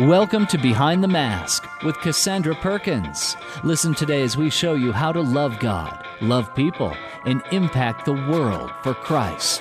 Welcome to Behind the Mask with Cassandra Perkins. Listen today as we show you how to love God, love people, and impact the world for Christ.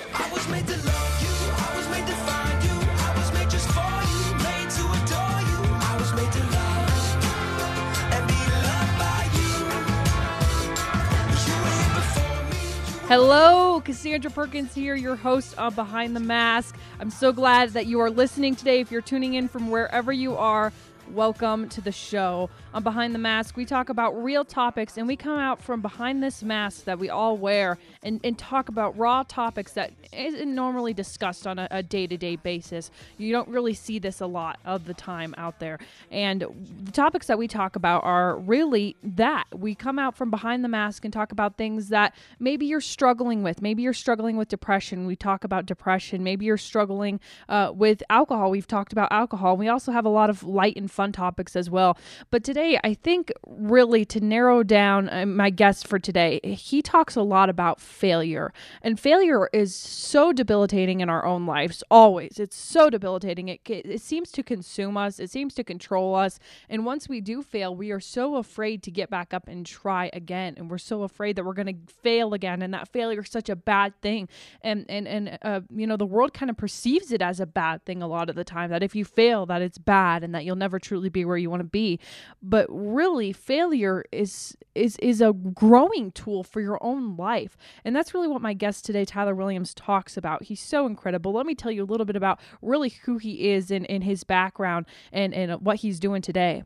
Hello, Cassandra Perkins here, your host of Behind the Mask. I'm so glad that you are listening today. If you're tuning in from wherever you are, welcome to the show. On Behind the Mask, we talk about real topics and we come out from behind this mask that we all wear and, and talk about raw topics that isn't normally discussed on a day to day basis. You don't really see this a lot of the time out there. And the topics that we talk about are really that. We come out from behind the mask and talk about things that maybe you're struggling with. Maybe you're struggling with depression. We talk about depression. Maybe you're struggling uh, with alcohol. We've talked about alcohol. We also have a lot of light and fun topics as well. But today, I think really to narrow down uh, my guest for today, he talks a lot about failure. And failure is so debilitating in our own lives, always. It's so debilitating. It, it seems to consume us, it seems to control us. And once we do fail, we are so afraid to get back up and try again. And we're so afraid that we're going to fail again. And that failure is such a bad thing. And, and, and uh, you know, the world kind of perceives it as a bad thing a lot of the time that if you fail, that it's bad and that you'll never truly be where you want to be. But really, failure is is is a growing tool for your own life. And that's really what my guest today, Tyler Williams, talks about. He's so incredible. Let me tell you a little bit about really who he is and, and his background and, and what he's doing today.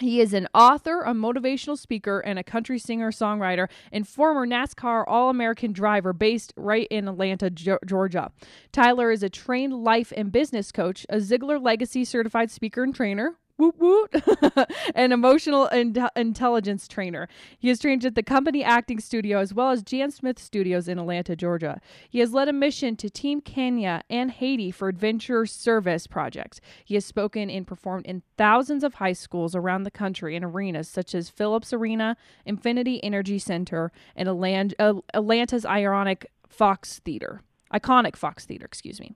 He is an author, a motivational speaker, and a country singer songwriter, and former NASCAR All American driver based right in Atlanta, Georgia. Tyler is a trained life and business coach, a Ziglar Legacy certified speaker and trainer, woot woot, an emotional in- intelligence trainer. He is trained at the company acting studio as well as Jan Smith Studios in Atlanta, Georgia. He has led a mission to Team Kenya and Haiti for adventure service projects. He has spoken and performed in thousands of high schools around the country in arenas such as Phillips Arena, Infinite Energy Center, and Atlanta's Ironic Fox Theater. Iconic Fox Theater, excuse me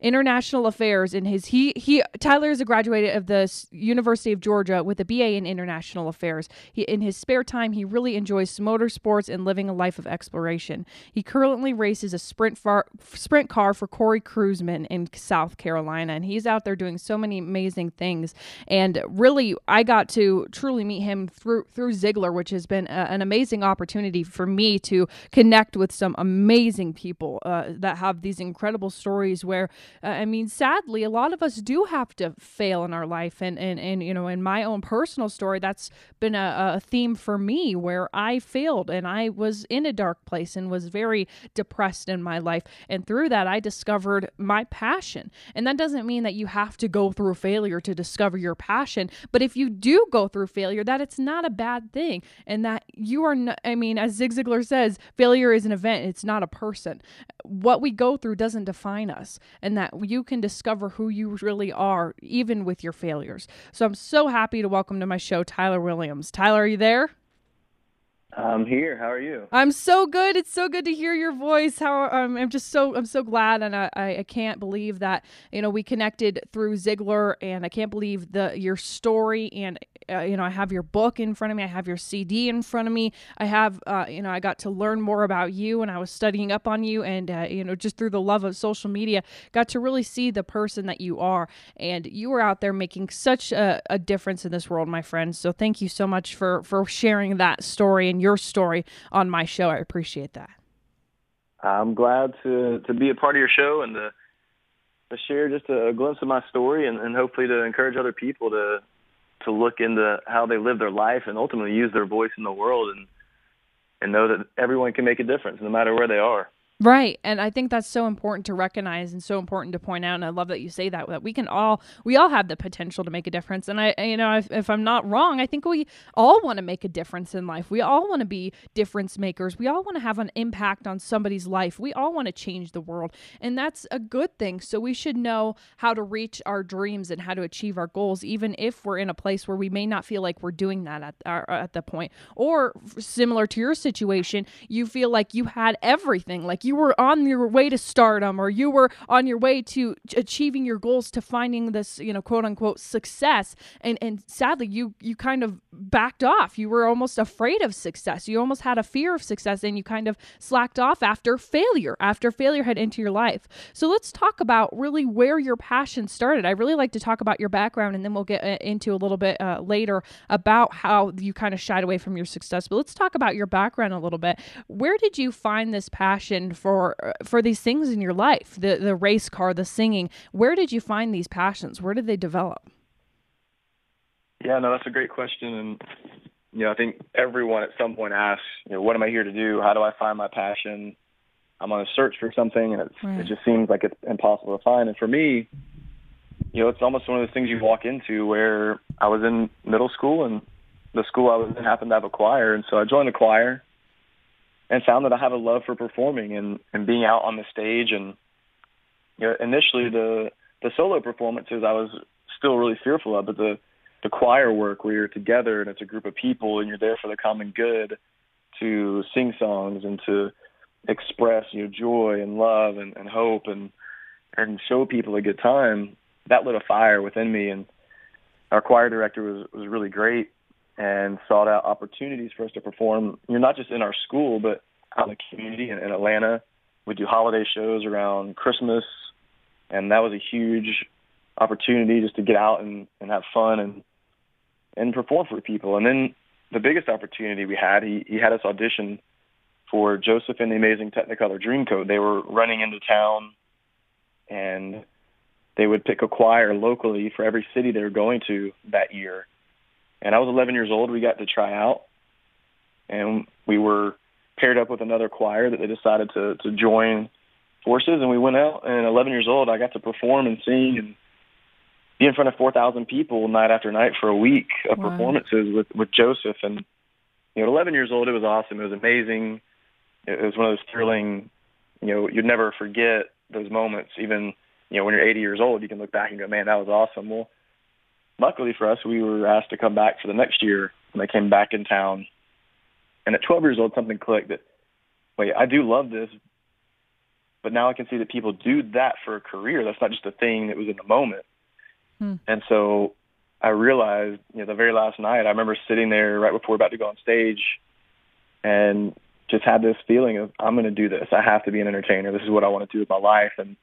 international affairs in his he he Tyler is a graduate of the University of Georgia with a BA in international affairs. He, in his spare time, he really enjoys motorsports and living a life of exploration. He currently races a sprint far, sprint car for Corey Kruseman in South Carolina, and he's out there doing so many amazing things. And really, I got to truly meet him through through Ziglar, which has been a, an amazing opportunity for me to connect with some amazing people uh, that have these incredible stories where uh, I mean, sadly, a lot of us do have to fail in our life. And, and, and you know, in my own personal story, that's been a, a theme for me where I failed and I was in a dark place and was very depressed in my life. And through that, I discovered my passion. And that doesn't mean that you have to go through failure to discover your passion. But if you do go through failure, that it's not a bad thing. And that you are, not, I mean, as Zig Ziglar says, failure is an event, it's not a person. What we go through doesn't define us. And that you can discover who you really are, even with your failures. So I'm so happy to welcome to my show Tyler Williams. Tyler, are you there? I'm here. How are you? I'm so good. It's so good to hear your voice. How um, I'm just so I'm so glad, and I, I can't believe that you know we connected through Ziglar, and I can't believe the your story and uh, you know, I have your book in front of me. I have your CD in front of me. I have, uh, you know, I got to learn more about you and I was studying up on you. And, uh, you know, just through the love of social media, got to really see the person that you are. And you were out there making such a, a difference in this world, my friends. So thank you so much for, for sharing that story and your story on my show. I appreciate that. I'm glad to, to be a part of your show and to, to share just a, glimpse of my story and, and hopefully to encourage other people to to look into how they live their life and ultimately use their voice in the world and and know that everyone can make a difference no matter where they are. Right. And I think that's so important to recognize and so important to point out. And I love that you say that, that we can all, we all have the potential to make a difference. And I, you know, if, if I'm not wrong, I think we all want to make a difference in life. We all want to be difference makers. We all want to have an impact on somebody's life. We all want to change the world. And that's a good thing. So we should know how to reach our dreams and how to achieve our goals, even if we're in a place where we may not feel like we're doing that at, at the point. Or similar to your situation, you feel like you had everything, like you you were on your way to stardom or you were on your way to achieving your goals to finding this you know quote unquote success. And and sadly you you kind of backed off. You were almost afraid of success. You almost had a fear of success and you kind of slacked off after failure after failure had into your life. So let's talk about really where your passion started. I really like to talk about your background and then we'll get uh, into a little bit uh, later about how you kind of shied away from your success. But let's talk about your background a little bit. Where did you find this passion for uh, for these things in your life the the race car the singing. Where did you find these passions? Where did they develop? Yeah no that's a great question and you know i think everyone at some point asks you know what am i here to do? How do i find my passion? I'm on a search for something and right. it just seems like it's impossible to find. And for me you know it's almost one of those things you walk into where i was in middle school and the school i was in happened to have a choir and so i joined the choir and found that I have a love for performing and, and being out on the stage. And you know, initially the the solo performances I was still really fearful of, but the the choir work where you're together and it's a group of people and you're there for the common good to sing songs and to express your know, joy and love and, and hope and and show people a good time that lit a fire within me and our choir director was was really great and sought out opportunities for us to perform. You're not just in our school, but out in the community in, in Atlanta. We do holiday shows around Christmas, and that was a huge opportunity just to get out and, and have fun and and perform for people. And then the biggest opportunity we had, he, he had us audition for Joseph and the Amazing Technicolor Dreamcoat. They were running into town, and they would pick a choir locally for every city they were going to that year and I was 11 years old. We got to try out, and we were paired up with another choir that they decided to to join forces, and we went out. And 11 years old, I got to perform and sing and be in front of 4,000 people night after night for a week of wow. performances with with Joseph. And you know, at 11 years old, it was awesome. It was amazing. It was one of those thrilling. You know, you'd never forget those moments. Even you know, when you're 80 years old, you can look back and go, "Man, that was awesome." Well luckily for us, we were asked to come back for the next year, and I came back in town. And at 12 years old, something clicked that, wait, I do love this, but now I can see that people do that for a career. That's not just a thing that was in the moment. Hmm. And so I realized, you know, the very last night, I remember sitting there right before about to go on stage and just had this feeling of, I'm going to do this. I have to be an entertainer. This is what I want to do with my life. And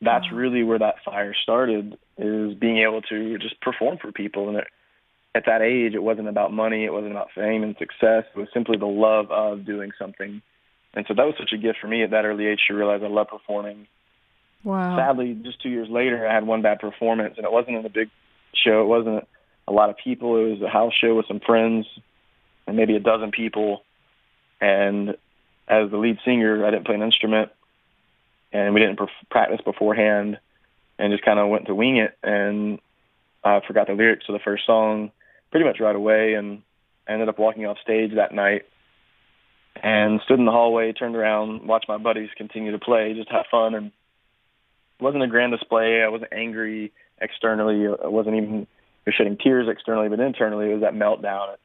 that's really where that fire started is being able to just perform for people. And it, at that age it wasn't about money it wasn't about fame and success it was simply the love of doing something. And so that was such a gift for me at that early age to realize i love performing. Wow. Sadly just two years later i had one bad performance and it wasn't in a big show it wasn't a lot of people it was a house show with some friends and maybe a dozen people. And as the lead singer i didn't play an instrument and we didn't practice beforehand and just kind of went to wing it and I forgot the lyrics to the first song pretty much right away and ended up walking off stage that night and stood in the hallway, turned around, watched my buddies continue to play, just have fun and it wasn't a grand display. I wasn't angry externally. I wasn't even shedding tears externally, but internally it was that meltdown. It's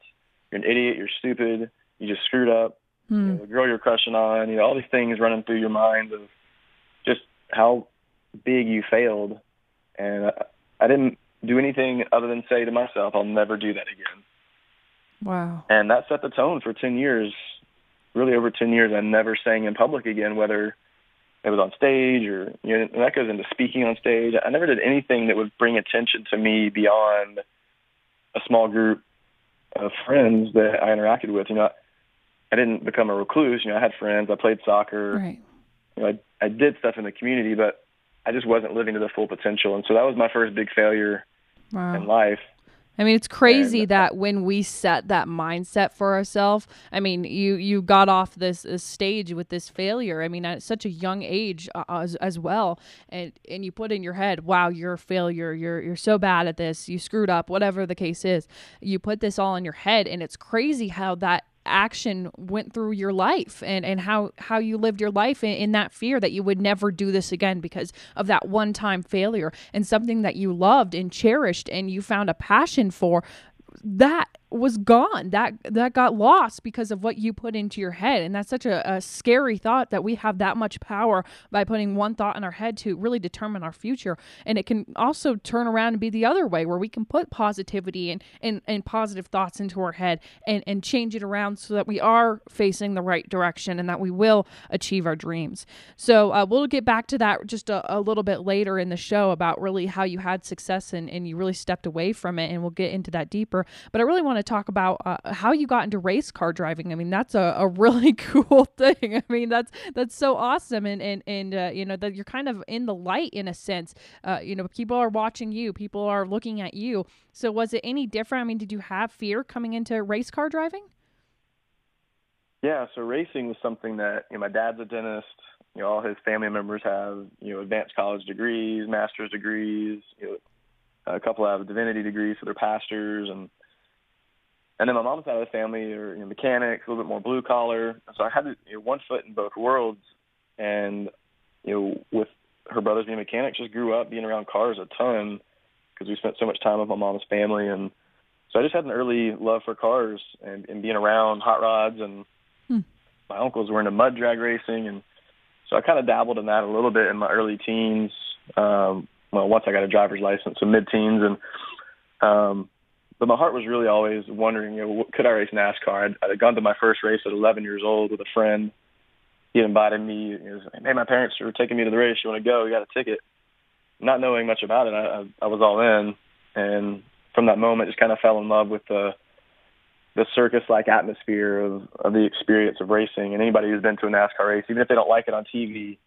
you're an idiot, you're stupid, you just screwed up. Hmm. You know, the girl you're crushing on, you know, all these things running through your mind of just how big you failed. And I, I didn't do anything other than say to myself, I'll never do that again. Wow. And that set the tone for 10 years, really over 10 years. I never sang in public again, whether it was on stage or, you know, that goes into speaking on stage. I never did anything that would bring attention to me beyond a small group of friends that I interacted with. You know, I didn't become a recluse. You know, I had friends. I played soccer. Right. You know, I I did stuff in the community, but I just wasn't living to the full potential. And so that was my first big failure wow. in life. I mean, it's crazy and, that when we set that mindset for ourselves, I mean, you you got off this, this, stage with this failure. I mean, at such a young age uh, as, as well, and and you put in your head, wow, you're a failure. You're you're so bad at this. You screwed up. Whatever the case is, you put this all in your head, and it's crazy how that action went through your life and, and how, how you lived your life in, in that fear that you would never do this again because of that one time failure and something that you loved and cherished and you found a passion for that was gone. That that got lost because of what you put into your head. And that's such a, a, scary thought that we have that much power by putting one thought in our head to really determine our future. And it can also turn around and be the other way where we can put positivity and and, and positive thoughts into our head and and change it around so that we are facing the right direction and that we will achieve our dreams. So uh, we'll get back to that just a, a, little bit later in the show about really how you had success and, and you really stepped away from it and we'll get into that deeper. But i really want to talk about uh, how you got into race car driving. I mean, that's a, a really cool thing. I mean, that's that's so awesome, and and and uh, you know that you're kind of in the light in a sense. Uh, you know, people are watching you, people are looking at you. So was it any different? I mean, did you have fear coming into race car driving? Yeah, so racing was something that you know my dad's a dentist. You know, all his family members have you know advanced college degrees, master's degrees. You know, a couple have divinity degrees, so they're pastors, and and then my mom's side of the family are you know, mechanics, a little bit more blue collar. So I had you know, one foot in both worlds, and you know, with her brothers being mechanics, just grew up being around cars a ton because we spent so much time with my mom's family, and so I just had an early love for cars and, and being around hot rods, and hmm. my uncles were into mud drag racing, and so I kind of dabbled in that a little bit in my early teens. Um, well, once I got a driver's license, so mid-teens, and um, but my heart was really always wondering, you know, could I race NASCAR? I'd, I'd gone to my first race at 11 years old with a friend. He invited me. He was like, "Hey, my parents are taking me to the race. You want to go? You got a ticket?" Not knowing much about it, I, I, I was all in, and from that moment, just kind of fell in love with the the circus-like atmosphere of, of the experience of racing. And anybody who's been to a NASCAR race, even if they don't like it on TV,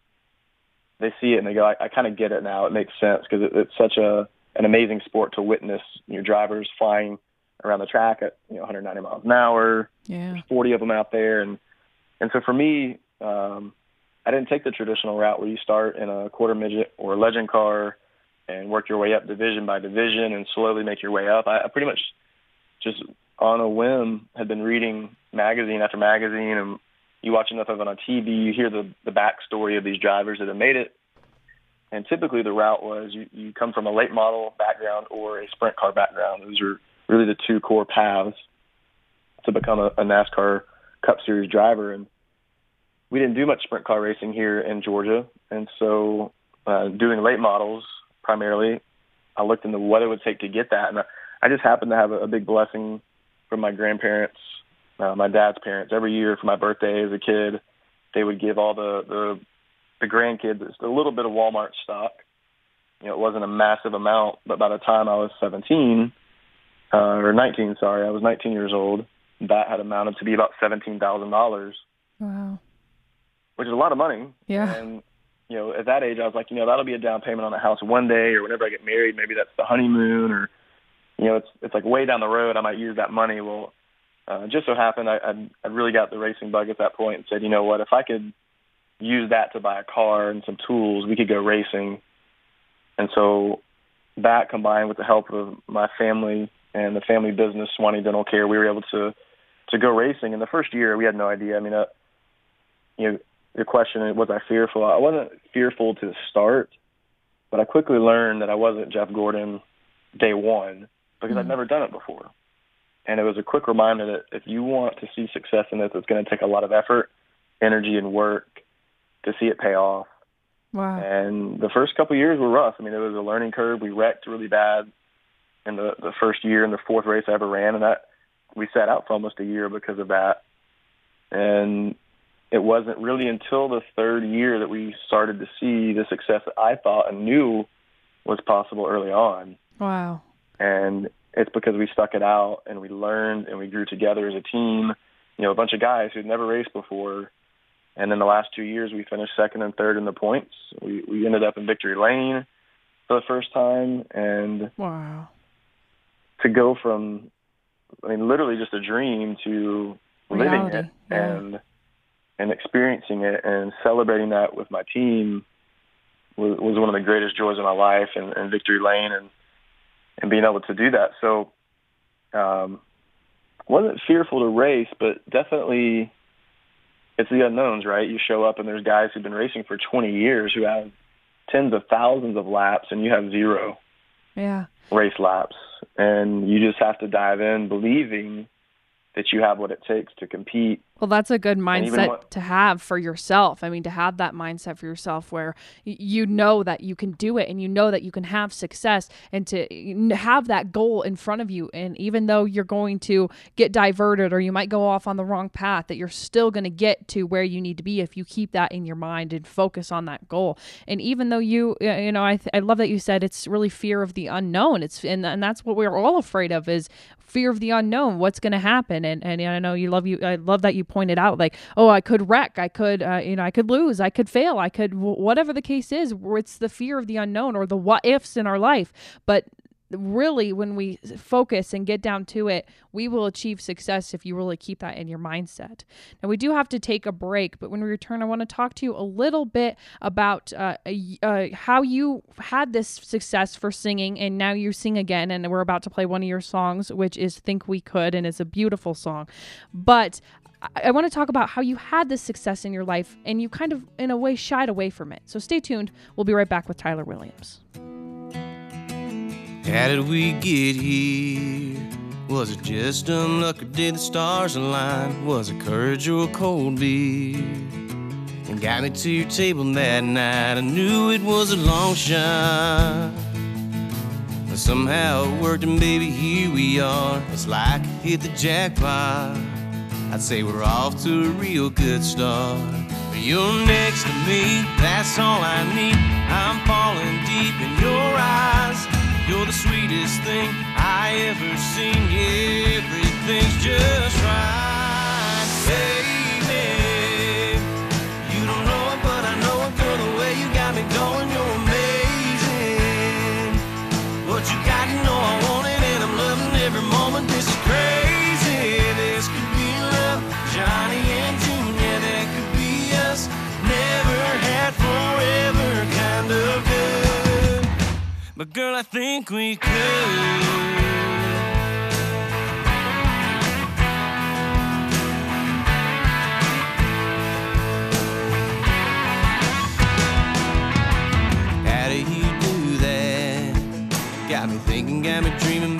they see it and they go, "I, I kind of get it now. It makes sense because it, it's such a an amazing sport to witness your drivers flying around the track at you know 190 miles an hour. Yeah. There's 40 of them out there, and and so for me, um, I didn't take the traditional route where you start in a quarter midget or a legend car and work your way up division by division and slowly make your way up. I, I pretty much just on a whim had been reading magazine after magazine, and you watch enough of it on TV, you hear the the backstory of these drivers that have made it and typically the route was you, you come from a late model background or a sprint car background. Those are really the two core paths to become a, a NASCAR Cup Series driver. And we didn't do much sprint car racing here in Georgia. And so uh, doing late models primarily, I looked into what it would take to get that. And I, I just happened to have a, a big blessing from my grandparents, uh, my dad's parents. Every year for my birthday as a kid, they would give all the, the the grandkids just a little bit of Walmart stock. You know, it wasn't a massive amount, but by the time I was 17 uh, or 19, sorry, I was 19 years old. That had amounted to be about seventeen thousand dollars. Wow, which is a lot of money. Yeah, and you know, at that age, I was like, you know, that'll be a down payment on a house one day, or whenever I get married, maybe that's the honeymoon, or you know, it's it's like way down the road. I might use that money. Well, uh, just so happened I I'd, I'd really got the racing bug at that point and said, you know what, if I could use that to buy a car and some tools, we could go racing. And so that combined with the help of my family and the family business, Suwanee Dental Care, we were able to to go racing. In the first year, we had no idea. I mean, uh, you know, the question was I fearful? I wasn't fearful to start, but I quickly learned that I wasn't Jeff Gordon day one because mm-hmm. I'd never done it before. And it was a quick reminder that if you want to see success in this, it's going to take a lot of effort, energy, and work to see it pay off. Wow. And the first couple of years were rough. I mean, it was a learning curve. We wrecked really bad in the the first year in the fourth race I ever ran, and that we sat out for almost a year because of that. And it wasn't really until the third year that we started to see the success that I thought and knew was possible early on. Wow. And it's because we stuck it out and we learned and we grew together as a team. You know, a bunch of guys who'd never raced before and in the last two years, we finished second and third in the points. We we ended up in victory lane for the first time, and wow, to go from, I mean, literally just a dream to living it yeah. and and experiencing it and celebrating that with my team was, was one of the greatest joys of my life and, and victory lane and and being able to do that. So um, wasn't fearful to race, but definitely it's the unknowns, right? You show up and there's guys who've been racing for 20 years who have tens of thousands of laps and you have zero Yeah. race laps and you just have to dive in believing that you have what it takes to compete Well, that's a good mindset what- to have for yourself. I mean, to have that mindset for yourself where you know that you can do it and you know that you can have success and to have that goal in front of you. And even though you're going to get diverted or you might go off on the wrong path, that you're still going to get to where you need to be if you keep that in your mind and focus on that goal. And even though you, you know, I, th- I love that you said it's really fear of the unknown. It's, and, and that's what we're all afraid of is fear of the unknown what's going to happen? And and i know you love you i love that you pointed out like oh i could wreck i could uh, you know i could lose i could fail i could wh- whatever the case is it's the fear of the unknown or the what ifs in our life. But really when we focus and get down to it we will achieve success if you really keep that in your mindset now we do have to take a break but when we return i want to talk to you a little bit about uh, uh, how you had this success for singing and now you sing again and we're about to play one of your songs which is think we could and it's a beautiful song but I- I want to talk about how you had this success in your life and you kind of, in a way, shied away from it. So stay tuned. We'll be right back with Tyler Williams. How did we get here? Was it just dumb luck or did the stars align? Was it courage or a cold beer? And got me to your table that night. I knew it was a long shot. But somehow it worked, and baby, here we are. It's like I hit the jackpot. I'd say we're off to a real good start. But you're next to me, that's all I need. I'm falling deep in your eyes. You're the sweetest thing I ever seen. Everything's just right, baby. You don't know it, but I know it, girl. The way you got me going, you're amazing. What you got, you know I want But girl, I think we could. How do you do that? Got me thinking, got me dreaming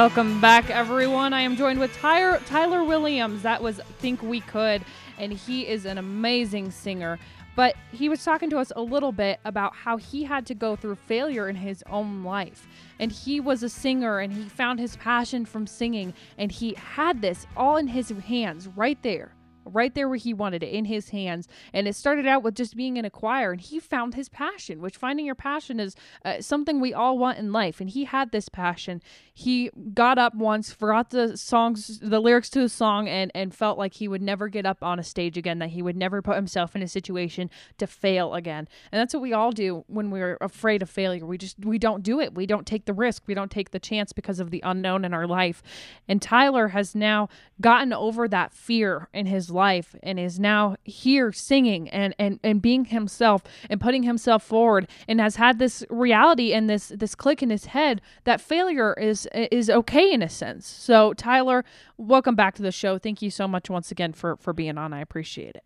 Welcome back, everyone. I am joined with Tyler, Tyler Williams. That was Think We Could, and he is an amazing singer. But he was talking to us a little bit about how he had to go through failure in his own life. And he was a singer and he found his passion from singing, and he had this all in his hands right there right there where he wanted it in his hands. And it started out with just being in a choir, and he found his passion, which finding your passion is uh, something we all want in life. And he had this passion. He got up once, forgot the songs, the lyrics to the song, and and felt like he would never get up on a stage again, that he would never put himself in a situation to fail again. And that's what we all do when we're afraid of failure. We just we don't do it. We don't take the risk. We don't take the chance because of the unknown in our life. And Tyler has now gotten over that fear in his life and is now here singing and and and being himself and putting himself forward and has had this reality and this this click in his head that failure is is okay in a sense. So Tyler, welcome back to the show. Thank you so much once again for for being on. I appreciate it.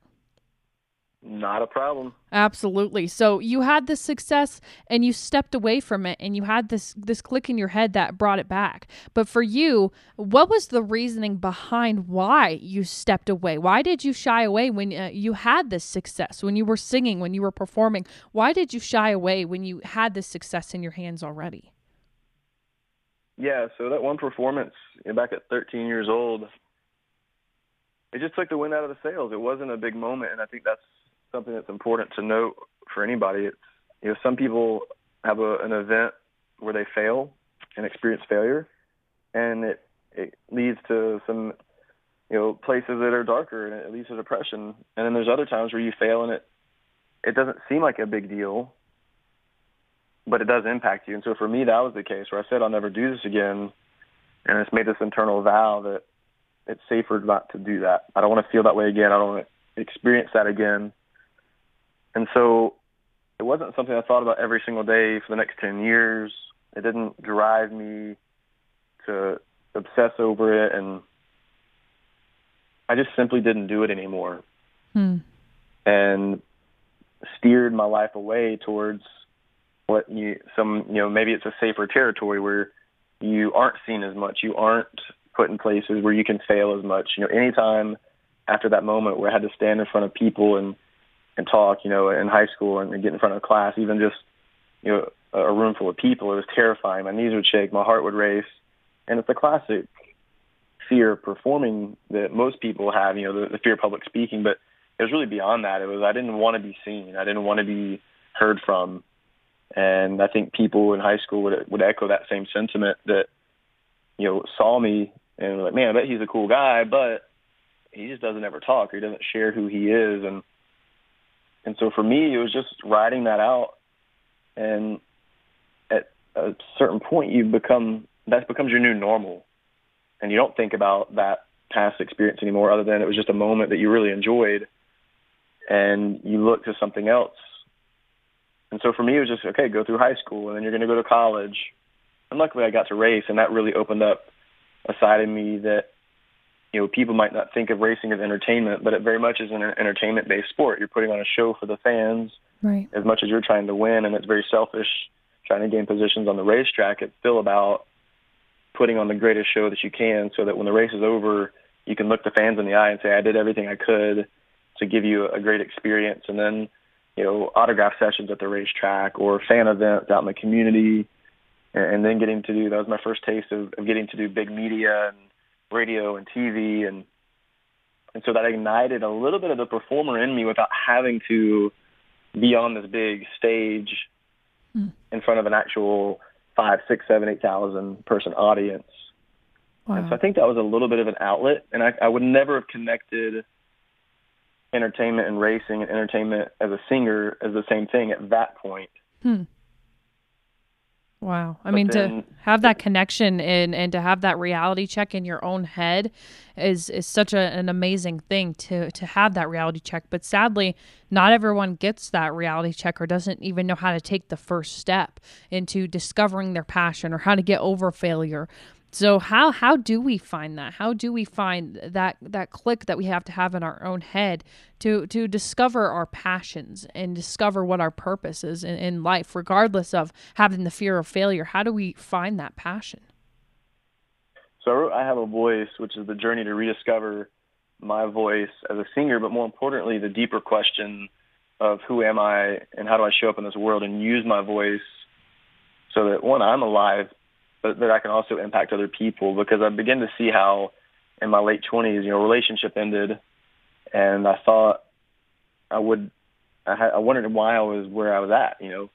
Not a problem. Absolutely. So you had this success and you stepped away from it and you had this this click in your head that brought it back. But for you, what was the reasoning behind why you stepped away? Why did you shy away when uh, you had this success, when you were singing, when you were performing? Why did you shy away when you had this success in your hands already? Yeah, so that one performance back at 13 years old, it just took the wind out of the sails. It wasn't a big moment, and I think that's something that's important to note for anybody. It's you know some people have a, an event where they fail and experience failure, and it it leads to some you know places that are darker and it leads to depression. And then there's other times where you fail and it it doesn't seem like a big deal, but it does impact you. And so for me, that was the case where I said I'll never do this again, and it's made this internal vow that it's safer not to do that. I don't want to feel that way again. I don't want to experience that again. And so it wasn't something I thought about every single day for the next 10 years. It didn't drive me to obsess over it. And I just simply didn't do it anymore. Hmm. And steered my life away towards what you, some, you know, maybe it's a safer territory where you aren't seen as much. You aren't put in places where you can fail as much. You know, anytime after that moment where I had to stand in front of people and and talk, you know, in high school and, get in front of a class, even just, you know, a room full of people. It was terrifying. My knees would shake, my heart would race, and it's a classic fear of performing that most people have. You know, the, the fear of public speaking, but it was really beyond that. It was I didn't want to be seen. I didn't want to be heard from, and I think people in high school would would echo that same sentiment that, you know, saw me and were like, man, I bet he's a cool guy, but he just doesn't ever talk or he doesn't share who he is and and so for me, it was just riding that out. And at a certain point, you become that becomes your new normal, and you don't think about that past experience anymore, other than it was just a moment that you really enjoyed, and you look to something else. And so for me, it was just okay, go through high school, and then you're going to go to college. And luckily, I got to race, and that really opened up a side of me that you know, people might not think of racing as entertainment, but it very much is an entertainment-based sport. You're putting on a show for the fans right. as much as you're trying to win, and it's very selfish trying to gain positions on the racetrack. It's still about putting on the greatest show that you can so that when the race is over, you can look the fans in the eye and say, I did everything I could to give you a great experience. And then, you know, autograph sessions at the racetrack or fan events out in the community. And, then getting to do, that was my first taste of, of getting to do big media and radio and TV and and so that ignited a little bit of the performer in me without having to be on this big stage mm. in front of an actual five, six, seven, eight thousand person audience. Wow. And so I think that was a little bit of an outlet, and I, I would never have connected entertainment and racing and entertainment as a singer as the same thing at that point. Hmm. Wow. I but mean then, to have that connection and and to have that reality check in your own head is is such a, an amazing thing to to have that reality check, but sadly not everyone gets that reality check or doesn't even know how to take the first step into discovering their passion or how to get over failure so how how do we find that? How do we find that that click that we have to have in our own head to to discover our passions and discover what our purpose is in, in life, regardless of having the fear of failure? How do we find that passion? So I, have a voice, which is the journey to rediscover my voice as a singer, but more importantly, the deeper question of who am I and how do I show up in this world and use my voice so that one, I'm alive but that I can also impact other people because I begin to see how in my late 20s, you know, relationship ended and I thought I would. I, had, I wondered why I was where I was at. You know,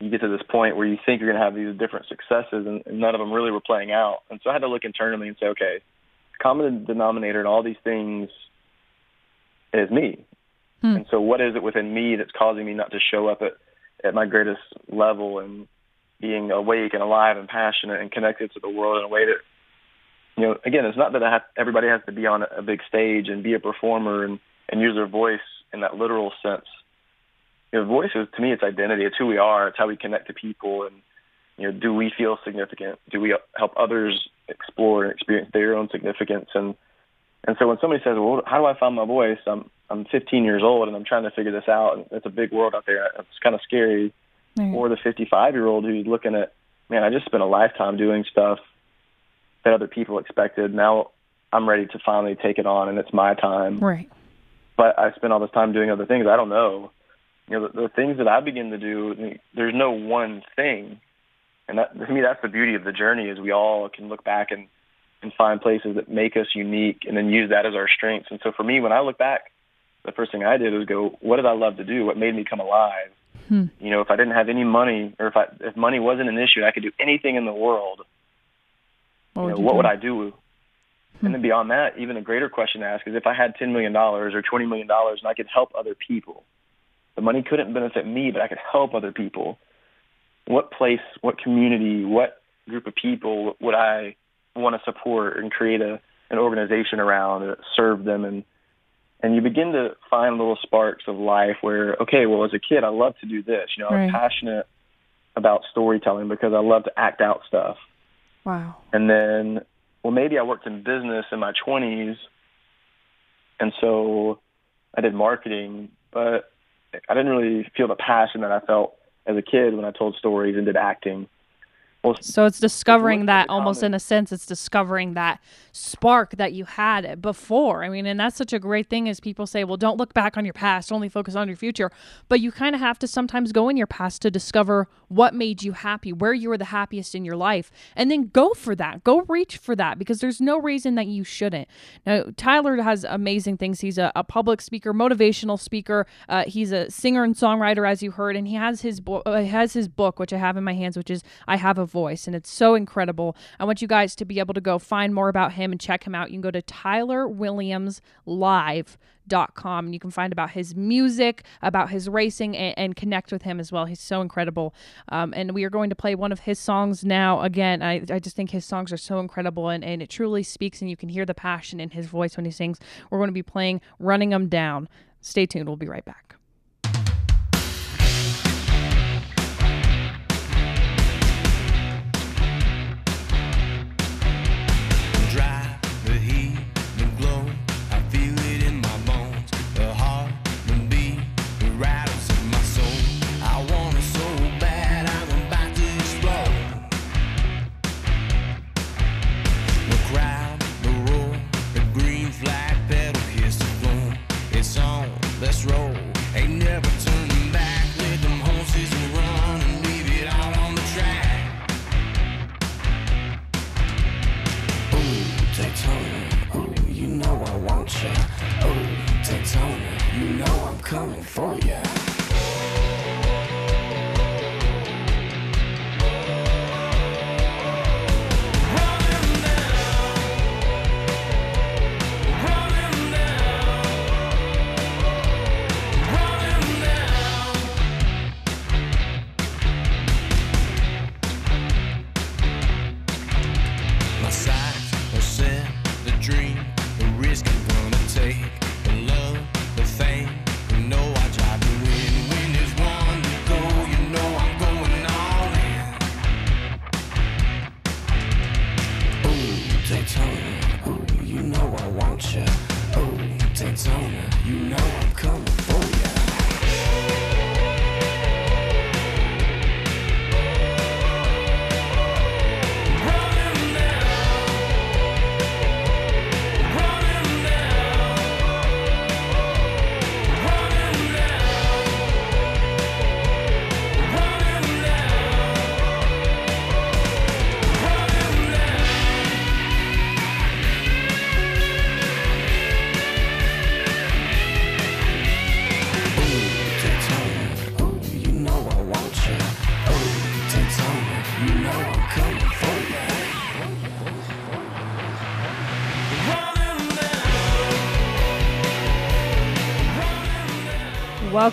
you get to this point where you think you're going to have these different successes, and, and none of them really were playing out. And so I had to look internally and say, okay, common denominator in all these things is me. Hmm. And so, what is it within me that's causing me not to show up at at my greatest level and being awake and alive and passionate and connected to the world in a way that you know, again, it's not that have, everybody has to be on a big stage and be a performer and, and use their voice in that literal sense. You know, voice is to me, it's identity. It's who we are. It's how we connect to people. And you know, do we feel significant? Do we help others explore and experience their own significance? And and so when somebody says, "Well, how do I find my voice?" I'm I'm 15 years old and I'm trying to figure this out. And it's a big world out there. It's kind of scary. Right. Or the 55 year old who's looking at, man, I just spent a lifetime doing stuff that other people expected. Now I'm ready to finally take it on, and it's my time. Right. But I spent all this time doing other things. I don't know. You know, the, the things that I begin to do. There's no one thing, and that to me, that's the beauty of the journey. Is we all can look back and and find places that make us unique, and then use that as our strengths. And so for me, when I look back, the first thing I did was go, what did I love to do? What made me come alive? Hmm. You know, if I didn't have any money, or if I if money wasn't an issue, I could do anything in the world what, you know, would, what would I do? Hmm. And then beyond that, even a greater question to ask is if I had $10 million or $20 million and I could help other people, the money couldn't benefit me, but I could help other people. What place, what community, what group of people would I want to support and create a, an organization around that serve them and and you begin to find little sparks of life where okay well as a kid i love to do this you know right. i'm passionate about storytelling because i love to act out stuff Wow. And then, well, maybe I worked in business in my 20s, and so I did marketing, but I didn't really feel the passion that I felt as a kid when I told stories and did acting. Well, so it's discovering that almost in a sense, it's discovering that spark that you had before. I mean, and that's such a great thing is people say, well, don't look back on your past, only focus on your future. But you kind of have to sometimes go in your past to discover what made you happy, where you were the happiest in your life, and then go for that. Go reach for that because there's no reason that you shouldn't. Now, Tyler has amazing things. He's a, a public speaker, motivational speaker. Uh, he's a singer and songwriter, as you heard, and he has his bo- uh, has his book, which I have in my hands, which is I Have a voice, and it's so incredible. I want you guys to be able to go find more about him and check him out. You can go to tylerwilliamslive.com and you can find about his music, about his racing, and, and connect with him as well. He's so incredible. Um, and we are going to play one of his songs now. Again, I, I just think his songs are so incredible and, and it truly speaks, and you can hear the passion in his voice when he sings. We're going to be playing Running Them Down. Stay tuned. We'll be right back.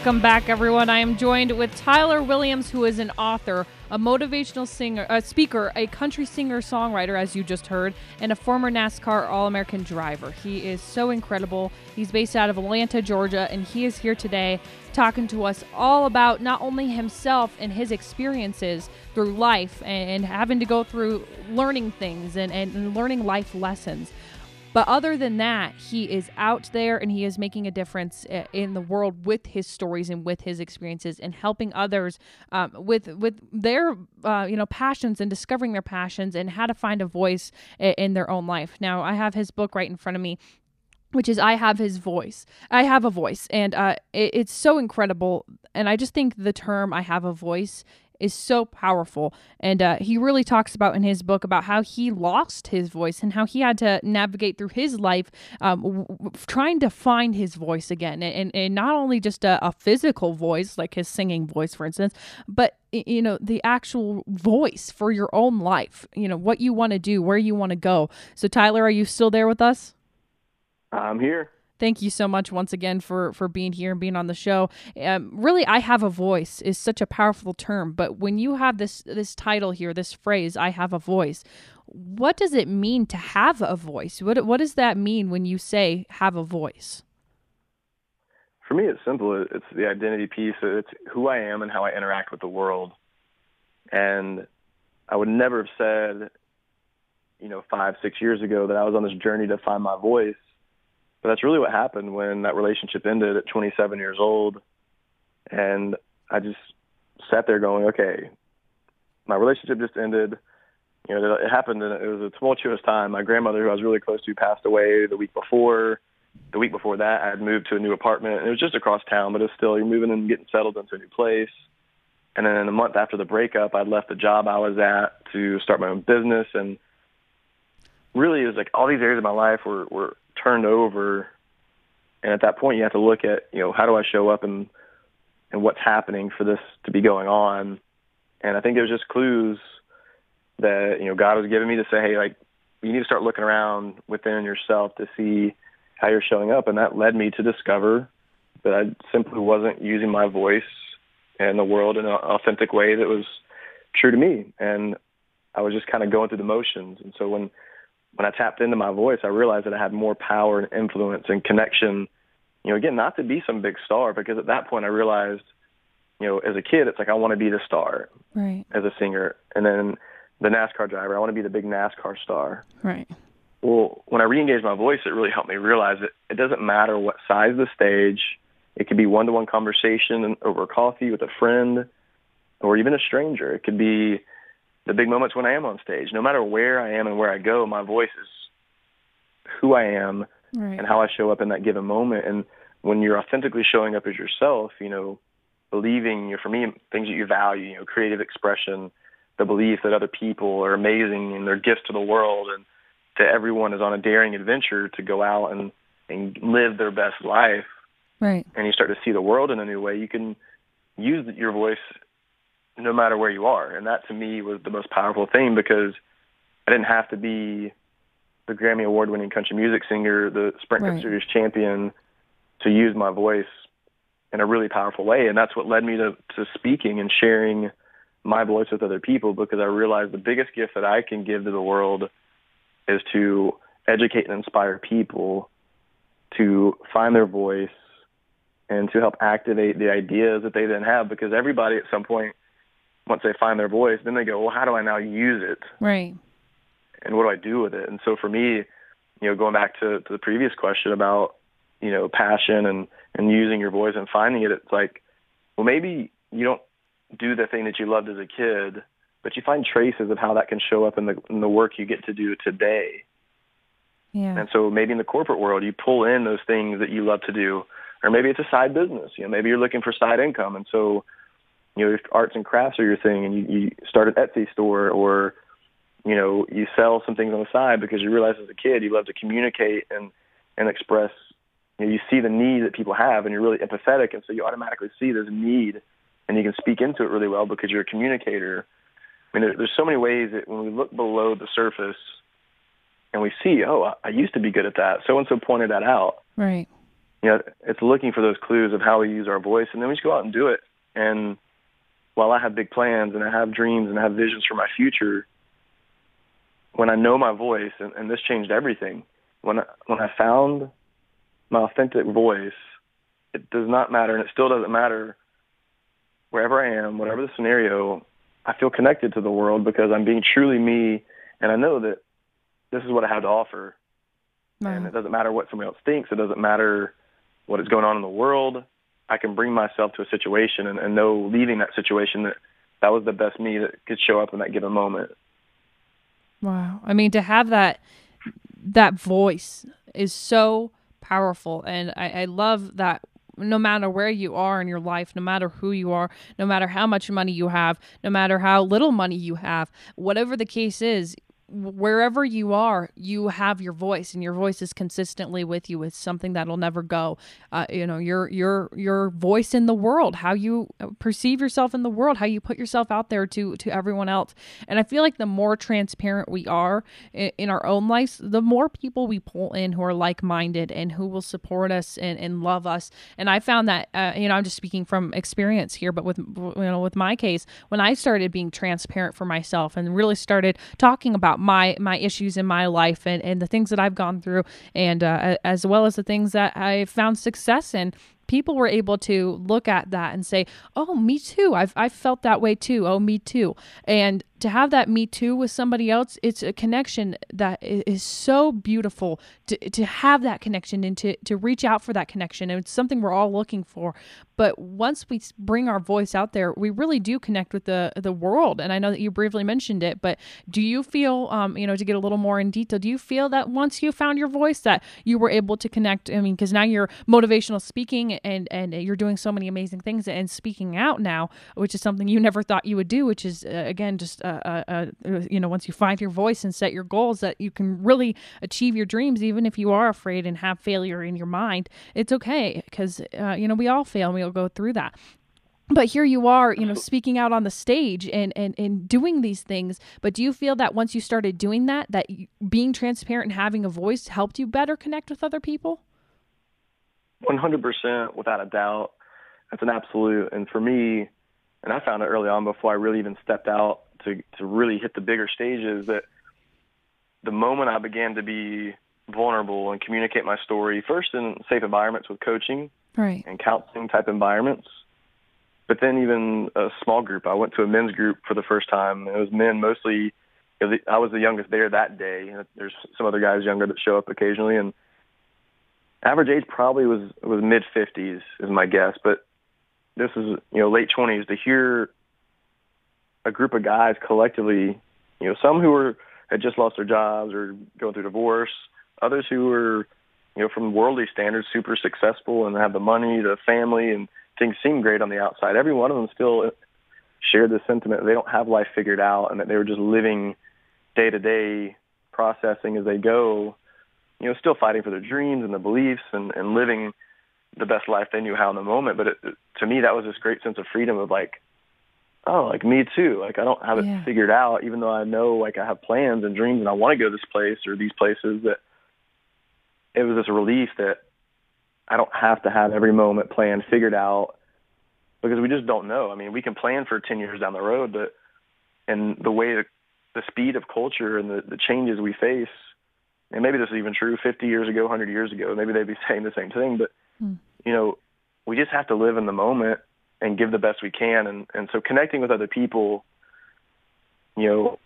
Welcome back, everyone. I am joined with Tyler Williams, who is an author, a motivational singer, a speaker, a country singer songwriter, as you just heard, and a former NASCAR All American driver. He is so incredible. He's based out of Atlanta, Georgia, and he is here today talking to us all about not only himself and his experiences through life and, having to go through learning things and, and learning life lessons but other than that, he is out there and he is making a difference uh, in the world with his stories and with his experiences and helping others um, with with their uh, you know passions and discovering their passions and how to find a voice in their own life. Now, I have his book right in front of me which is I have his voice. I have a voice, and uh, it, it's so incredible. And I just think the term "I have a voice" is so powerful. And uh, he really talks about in his book about how he lost his voice and how he had to navigate through his life um, w- w- trying to find his voice again. And, and not only just a, a physical voice, like his singing voice, for instance, but you know the actual voice for your own life you know what you want to do where you want to go so tyler are you still there with us i'm here thank you so much once again for for being here and being on the show. Um, really, I have a voice is such a powerful term, but when you have this this title here, this phrase, I have a voice. What does it mean to have a voice? What what does that mean when you say have a voice? For me, it's simple. It's the identity piece. It's who I am and how I interact with the world. And I would never have said, you know, five, six years ago that I was on this journey to find my voice but that's really what happened when that relationship ended at 27 years old. And I just sat there going, okay, my relationship just ended. You know, it happened and it was a tumultuous time. My grandmother, who I was really close to, passed away the week before. The week before that, I had moved to a new apartment. And it was just across town, but it was still, you're moving and getting settled into a new place. And then a month after the breakup, I'd left the job I was at to start my own business. And really, it was like all these areas of my life were, were turned over. And at that point, you have to look at, you know, how do I show up and and what's happening for this to be going on. And I think it was just clues that you know God was giving me to say, hey, like you need to start looking around within yourself to see how you're showing up, and that led me to discover that I simply wasn't using my voice in the world in an authentic way that was true to me, and I was just kind of going through the motions. And so when when I tapped into my voice, I realized that I had more power and influence and connection. You know, again, not to be some big star, because at that point I realized, you know, as a kid, it's like I want to be the star, right? As a singer, and then the NASCAR driver, I want to be the big NASCAR star, right? Well, when I reengaged my voice, it really helped me realize that it doesn't matter what size the stage. It could be one-to-one conversation over coffee with a friend, or even a stranger. It could be the big moments when I am on stage. No matter where I am and where I go, my voice is who I am right. and how I show up in that given moment. And when you're authentically showing up as yourself, you know, believing, you know, for me, things that you value, you know, creative expression, the belief that other people are amazing and they're gifts to the world and that everyone is on a daring adventure to go out and, and live their best life. Right. And you start to see the world in a new way. You can use your voice no matter where you are. And that to me was the most powerful thing because I didn't have to be the Grammy award winning country music singer, the Sprint right. Cup Series champion to use my voice in a really powerful way. And that's what led me to, to speaking and sharing my voice with other people because I realized the biggest gift that I can give to the world is to educate and inspire people to find their voice and to help activate the ideas that they then have because everybody at some point once they find their voice, then they go, well, how do I now use it? Right. And what do I do with it? And so for me, you know, going back to, to the previous question about, you know, passion and, and using your voice and finding it, it's like, well, maybe you don't do the thing that you loved as a kid, but you find traces of how that can show up in the in the work you get to do today. Yeah. And so maybe in the corporate world, you pull in those things that you love to do, or maybe it's a side business. You know, maybe you're looking for side income, and so you know, if arts and crafts are your thing and you, you start an Etsy store or, you know, you sell some things on the side because you realize as a kid you love to communicate and, and express, you know, you see the need that people have and you're really empathetic and so you automatically see there's a need and you can speak into it really well because you're a communicator. I mean, there, there's so many ways that when we look below the surface and we see, oh, I, I used to be good at that. So and so pointed that out. Right. you know, it's looking for those clues of how we use our voice, and then we just go out and do it. And while I have big plans and I have dreams and I have visions for my future, when I know my voice, and, and this changed everything. When I, when I found my authentic voice, it does not matter, and it still doesn't matter wherever I am, whatever the scenario. I feel connected to the world because I'm being truly me, and I know that this is what I have to offer. Right. And it doesn't matter what somebody else thinks. It doesn't matter what is going on in the world. I can bring myself to a situation and, and know leaving that situation that that was the best me that could show up in that given moment. Wow. I mean, to have that that voice is so powerful, and I, I love that. No matter where you are in your life, no matter who you are, no matter how much money you have, no matter how little money you have, whatever the case is, wherever you are, you have your voice, and your voice is consistently with you. It's something that'll never go. Uh, you know, your your your voice in the world, how you uh, perceive yourself in the world, how you put yourself out there to to everyone else. And I feel like the more transparent we are in, in our own lives, the more people we pull in who are like minded and who will support us and, and love us. And I found that, uh, you know, I'm just speaking from experience here, but with you know, with my case, when I started being transparent for myself and really started talking about my my issues in my life and, and the things that I've gone through, and uh, as well as the things that I found success in people were able to look at that and say, "Oh, me too. I've I've felt that way too. Oh, me too." And to have that me too with somebody else, it's a connection that is so beautiful to, to have that connection and to, to reach out for that connection. And it's something we're all looking for. But once we bring our voice out there, we really do connect with the the world. And I know that you briefly mentioned it, but do you feel, um, you know, to get a little more in detail, do you feel that once you found your voice that you were able to connect? I mean, because now you're motivational speaking and and you're doing so many amazing things and speaking out now, which is something you never thought you would do, which is uh, again just uh, uh, uh, you know once you find your voice and set your goals that you can really achieve your dreams, even if you are afraid and have failure in your mind. It's okay because uh, you know we all fail and we all go through that. But here you are you know speaking out on the stage and, and and doing these things. But do you feel that once you started doing that that being transparent and having a voice helped you better connect with other people? 100% without a doubt. That's an absolute and for me and i found it early on before i really even stepped out to to really hit the bigger stages that the moment i began to be vulnerable and communicate my story first in safe environments with coaching right. and counseling type environments. But then even a small group. I went to a men's group for the first time. It was men mostly. I was the youngest there that day. There's some other guys younger that show up occasionally, and average age probably was was mid 50s is my guess. But this is you know late 20s to hear a group of guys collectively, you know, some who were had just lost their jobs or going through divorce, others who were you know, from worldly standards, super successful and have the money, the family, and things seem great on the outside. Every one of them still shared the sentiment they don't have life figured out and that they were just living day to day, processing as they go. You know, still fighting for their dreams and their beliefs and, and living the best life they knew how in the moment. But it, to me, that was this great sense of freedom of like, oh, like me too. Like I don't have it yeah. figured out, even though I know like I have plans and dreams and I want to go this place or these places that it was this relief that I don't have to have every moment planned, figured out, because we just don't know. I mean, we can plan for 10 years down the road, but and the way the, the speed of culture and the, the changes we face, and maybe this is even true 50 years ago, 100 years ago, maybe they'd be saying the same thing, but hmm. you know, we just have to live in the moment and give the best we can. And, and so connecting with other people, you know,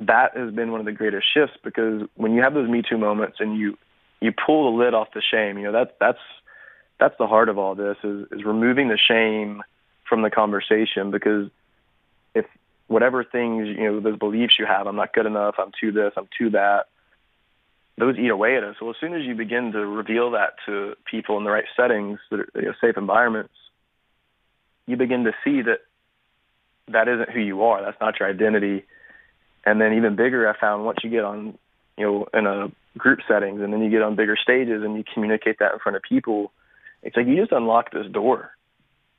that has been one of the greatest shifts because when you have those Me Too moments and you you pull the lid off the shame. You know, that, that's that's the heart of all this is is removing the shame from the conversation because if whatever things you know those beliefs you have, I'm not good enough, I'm too this, I'm too that, those eat away at us. So as soon as you begin to reveal that to people in the right settings, that are, you know, safe environments, you begin to see that that isn't who you are. That's not your identity. And then even bigger, I found once you get on, you know, in a group settings and then you get on bigger stages and you communicate that in front of people, it's like you just unlock this door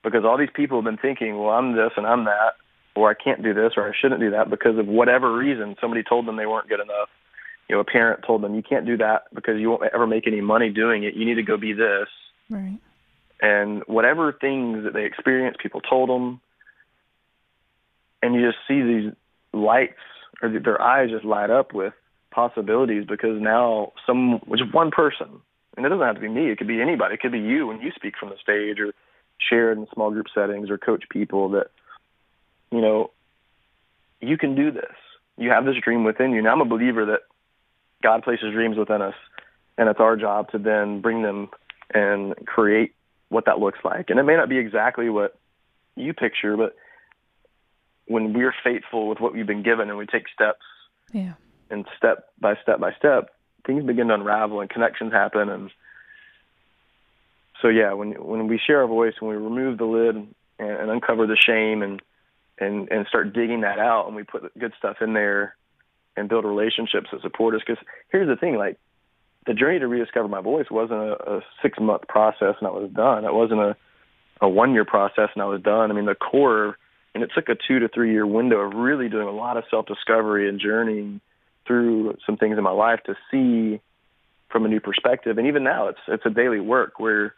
because all these people have been thinking, well, I'm this and I'm that, or I can't do this or I shouldn't do that because of whatever reason somebody told them they weren't good enough. You know, a parent told them you can't do that because you won't ever make any money doing it. You need to go be this. Right. And whatever things that they experienced, people told them, and you just see these lights or their eyes just light up with possibilities because now some, which one person, and it doesn't have to be me, it could be anybody, it could be you when you speak from the stage or share in small group settings or coach people that, you know, you can do this. You have this dream within you. Now I'm a believer that God places dreams within us, and it's our job to then bring them and create what that looks like. And it may not be exactly what you picture, but when we're faithful with what we've been given and we take steps yeah. and step by step by step, things begin to unravel and connections happen. And so, yeah, when when we share our voice, when we remove the lid and, and uncover the shame and and and start digging that out, and we put good stuff in there and build relationships that support us. Because here's the thing, like the journey to rediscover my voice wasn't a, a six month process and I was done. It wasn't a a one year process and I was done. I mean, the core, and it took a two to three year window of really doing a lot of self discovery and journeying through some things in my life to see from a new perspective. And even now, it's it's a daily work where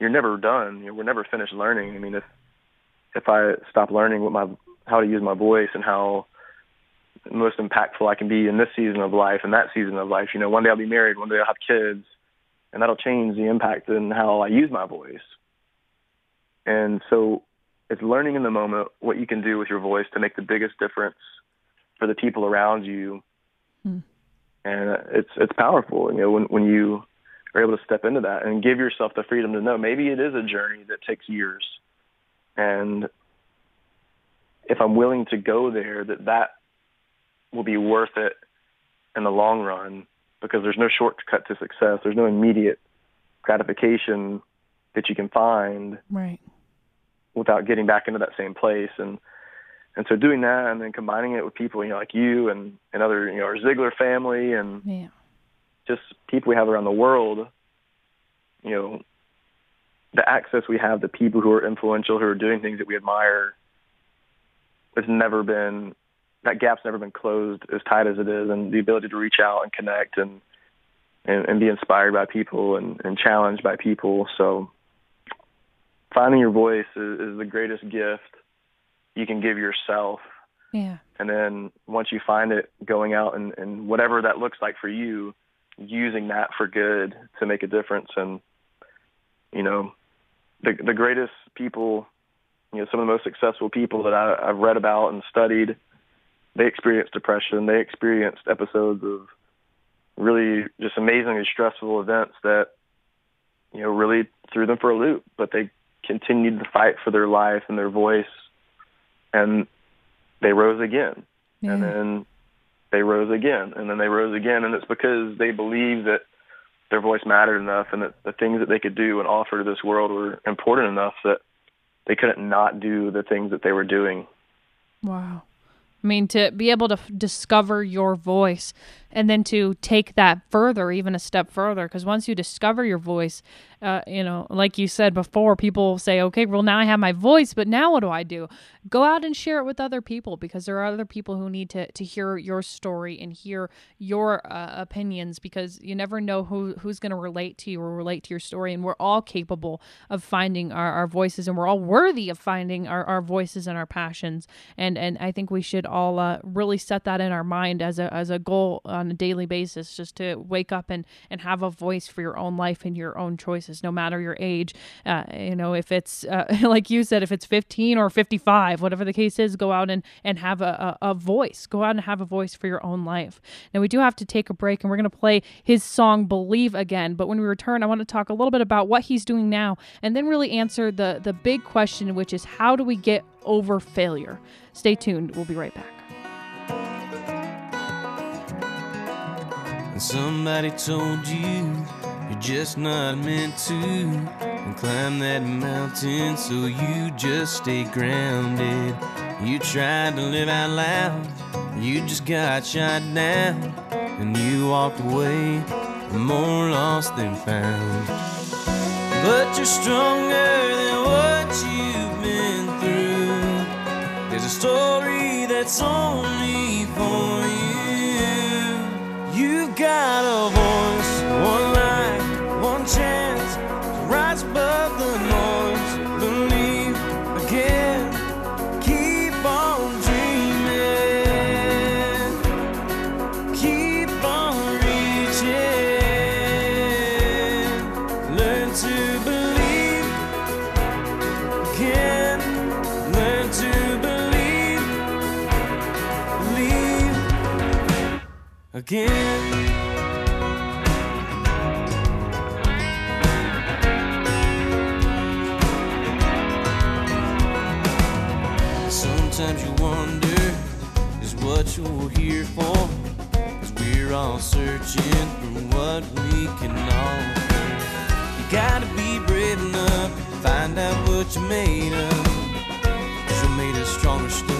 you're never done. You know, we're never finished learning. I mean, if if I stop learning what my how to use my voice and how most impactful I can be in this season of life and that season of life. You know, one day I'll be married, one day I'll have kids, and that'll change the impact and how I use my voice. And so it's learning in the moment what you can do with your voice to make the biggest difference for the people around you. Hmm. And it's it's powerful, you know, when when you are able to step into that and give yourself the freedom to know maybe it is a journey that takes years. And if I'm willing to go there, that that will be worth it in the long run because there's no shortcut to success. There's no immediate gratification that you can find right without getting back into that same place and and so doing that and then combining it with people you know like you and and other you know our Ziglar family and yeah. just people we have around the world you know the access we have to people who are influential who are doing things that we admire has never been that gap's never been closed as tight as it is, and the ability to reach out and connect and and, and be inspired by people and, and challenged by people. So finding your voice is, is the greatest gift you can give yourself. Yeah. And then once you find it, going out and, and whatever that looks like for you, using that for good to make a difference. And you know, the the greatest people, you know, some of the most successful people that I, I've read about and studied they experienced depression. They experienced episodes of really just amazingly stressful events that, you know, really threw them for a loop. But they continued to fight for their life and their voice, and they rose again. Yeah. And then they rose again, and then they rose again. And it's because they believed that their voice mattered enough, and that the things that they could do and offer to this world were important enough that they couldn't not do the things that they were doing. Wow. I mean, to be able to f- discover your voice and then to take that further, even a step further, because once you discover your voice, uh, you know, like you said before, people say, okay, well, now I have my voice, but now what do I do? Go out and share it with other people because there are other people who need to, to hear your story and hear your uh, opinions because you never know who, who's going to relate to you or relate to your story. And we're all capable of finding our, our voices and we're all worthy of finding our, our voices and our passions. And, and I think we should all uh, really set that in our mind as a, as a goal on a daily basis, just to wake up and, and have a voice for your own life and your own choices no matter your age. Uh, you know, if it's uh, like you said, if it's 15 or 55, whatever the case is, go out and, and have a, a, a voice. Go out and have a voice for your own life. Now, we do have to take a break and we're going to play his song Believe again. But when we return, I want to talk a little bit about what he's doing now and then really answer the, the big question, which is how do we get over failure? Stay tuned. We'll be right back. Somebody told you just not meant to climb that mountain, so you just stay grounded. You tried to live out loud, you just got shot down, and you walked away more lost than found. But you're stronger than what you've been through. There's a story that's only for you. You've got a voice, one chance to rise above the noise, believe again, keep on dreaming, keep on reaching, learn to believe again, learn to believe, believe again. You're here for. Cause we're all searching for what we can offer. You gotta be brave enough to find out what you're made of. Cause you're made of stronger stuff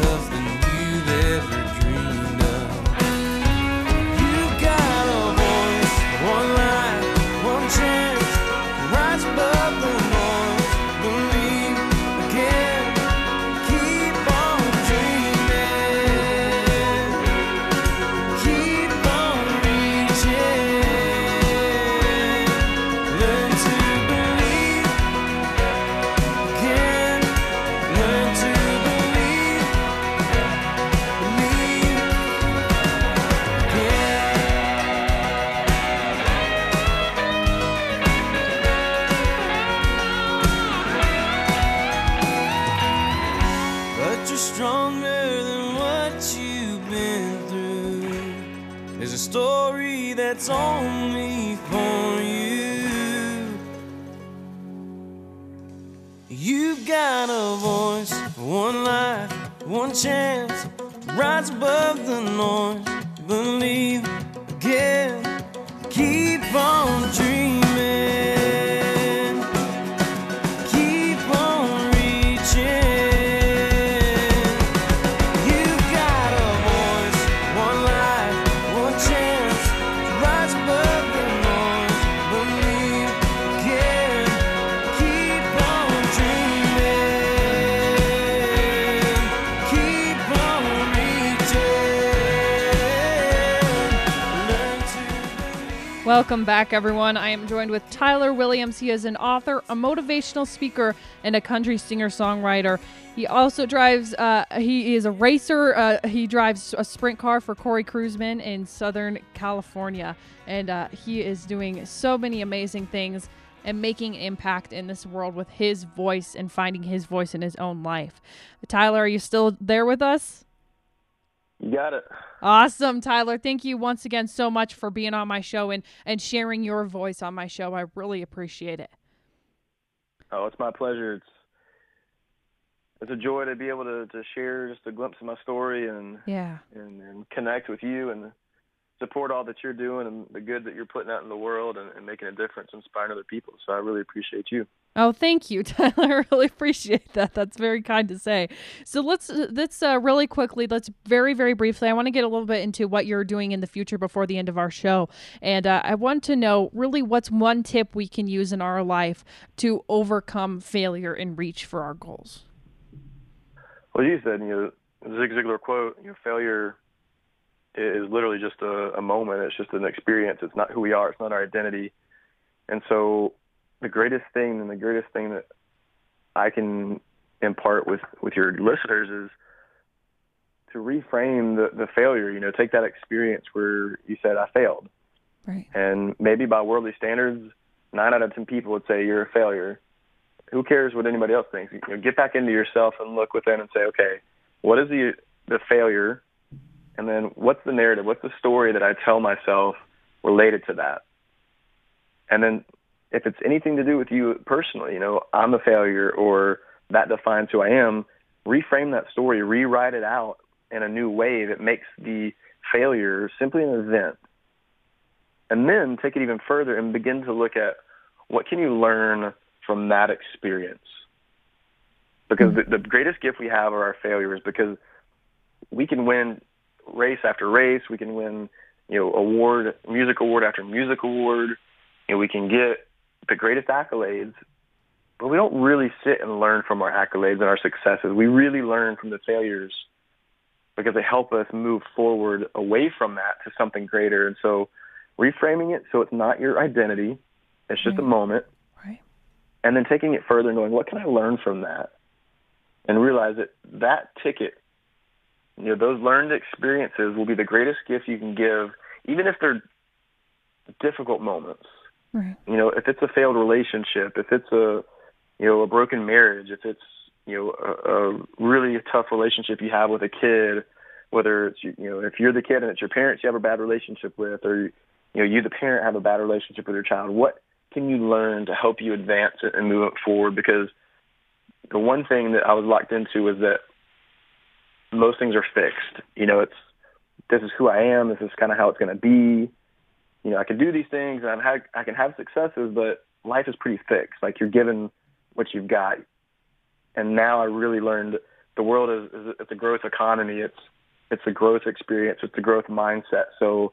Welcome back, everyone. I am joined with Tyler Williams. He is an author, a motivational speaker, and a country singer songwriter. He also drives, uh, he is a racer. Uh, he drives a sprint car for Corey Cruzman in Southern California. And uh, he is doing so many amazing things and making impact in this world with his voice and finding his voice in his own life. Tyler, are you still there with us? You got it. Awesome, Tyler. Thank you once again so much for being on my show and, and sharing your voice on my show. I really appreciate it. Oh, it's my pleasure. It's it's a joy to be able to, to share just a glimpse of my story and, Yeah. and and connect with you and support all that you're doing and the good that you're putting out in the world and, and making a difference, inspiring other people. So I really appreciate you. Oh, thank you, Tyler. I really appreciate that. That's very kind to say. So let's let's uh, really quickly, let's very very briefly. I want to get a little bit into what you're doing in the future before the end of our show, and uh, I want to know really what's one tip we can use in our life to overcome failure and reach for our goals. Well, you said, you know, Zig Ziglar quote, failure is literally just a, a moment. It's just an experience. It's not who we are. It's not our identity. And so the greatest thing and the greatest thing that I can impart with, with your listeners is to reframe the, the failure, you know, take that experience where you said, I failed. Right. And maybe by worldly standards, nine out of ten people would say you're a failure. Who cares what anybody else thinks? You know, get back into yourself and look within and say, okay, what is the the failure, and then what's the narrative? What's the story that I tell myself related to that? And then, if it's anything to do with you personally, you know, I'm a failure or that defines who I am. Reframe that story, rewrite it out in a new way that makes the failure simply an event. And then take it even further and begin to look at what can you learn from that experience? Because mm-hmm. the, the greatest gift we have are our failures because we can win race after race. We can win you know award music award after music award. You know we can get the greatest accolades but we don't really sit and learn from our accolades and our successes we really learn from the failures because they help us move forward away from that to something greater and so reframing it so it's not your identity it's just a mm-hmm. moment Right. and then taking it further and going, what can I learn from that? And realize that that ticket, you know, those learned experiences will be the greatest gift you can give, even if they're difficult moments. Right. You know, if it's a failed relationship, if it's a, you know, a broken marriage, if it's, you know, a, a really tough relationship you have with a kid, whether it's you know if you're the kid and it's your parents you have a bad relationship with, or you know you the parent have a bad relationship with your child. What can you learn to help you advance it and move it forward? Because the one thing that I was locked into was that most things are fixed. You know, it's this is who I am. This is kind of how it's going to be. You know, I can do these things and I've had, I can have successes, but life is pretty fixed. Like you're given what you've got. And now I really learned the world is, is it's a growth economy. It's it's a growth experience. It's a growth mindset. So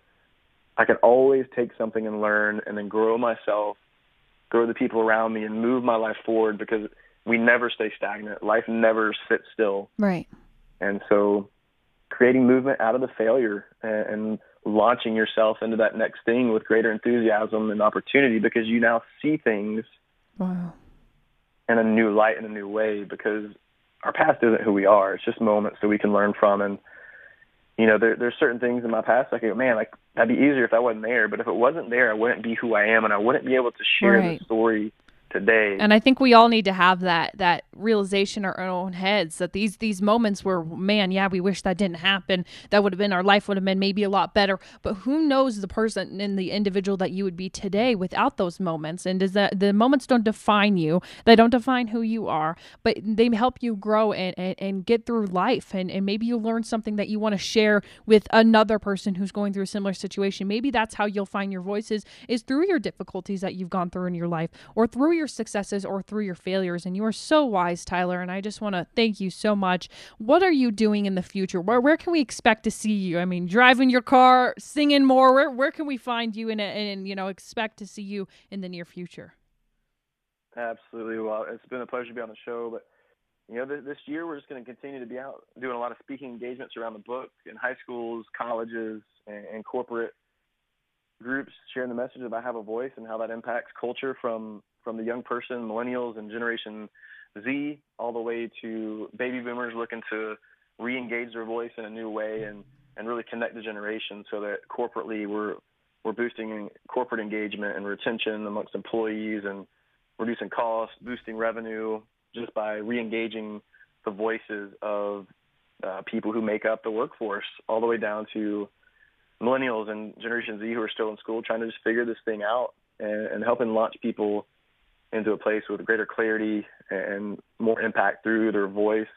I can always take something and learn, and then grow myself, grow the people around me, and move my life forward because we never stay stagnant. Life never sits still. Right. And so creating movement out of the failure and, and launching yourself into that next thing with greater enthusiasm and opportunity because you now see things wow. in a new light in a new way because our past isn't who we are. It's just moments that we can learn from and you know, there there's certain things in my past I go, man, like that'd be easier if I wasn't there. But if it wasn't there, I wouldn't be who I am, and I wouldn't be able to share right. the story today. And I think we all need to have that that realization in our own heads that these these moments where man, yeah, we wish that didn't happen. That would have been our life would have been maybe a lot better. But who knows the person and the individual that you would be today without those moments? And does that the moments don't define you. They don't define who you are, but they help you grow and, and, and get through life and, and maybe you learn something that you want to share with another person who's going through a similar situation. Maybe that's how you'll find your voices is through your difficulties that you've gone through in your life or through your your successes or through your failures. And you are so wise, Tyler. And I just want to thank you so much. What are you doing in the future? Where, where can we expect to see you? I mean, driving your car, singing more. Where, where can we find you and, and, you know, expect to see you in the near future? Absolutely. Well, it's been a pleasure to be on the show. But you know, this, this year we're just going to continue to be out doing a lot of speaking engagements around the book in high schools, colleges, and, and corporate groups, sharing the message of I have a voice and how that impacts culture from from the young person, millennials, and Generation Z, all the way to baby boomers looking to re-engage their voice in a new way and and really connect the generation so that corporately we're we're boosting corporate engagement and retention amongst employees and reducing costs, boosting revenue just by re-engaging the voices of uh, people who make up the workforce, all the way down to millennials and Generation Z who are still in school, trying to just figure this thing out and, and helping launch people into a place with greater clarity and more impact through their voice.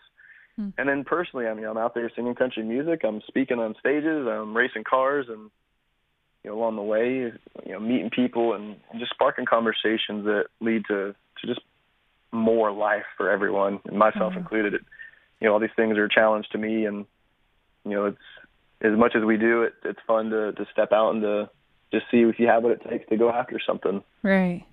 Mm. And then personally, I mean, I'm out there singing country music. I'm speaking on stages. I'm racing cars, and you know, along the way, you know, meeting people and, just sparking conversations that lead to to just more life for everyone, and myself mm. included. It, you know, all these things are a challenge to me, and you know, it's as much as we do it, it's fun to to step out and to just see if you have what it takes to go after something. Right.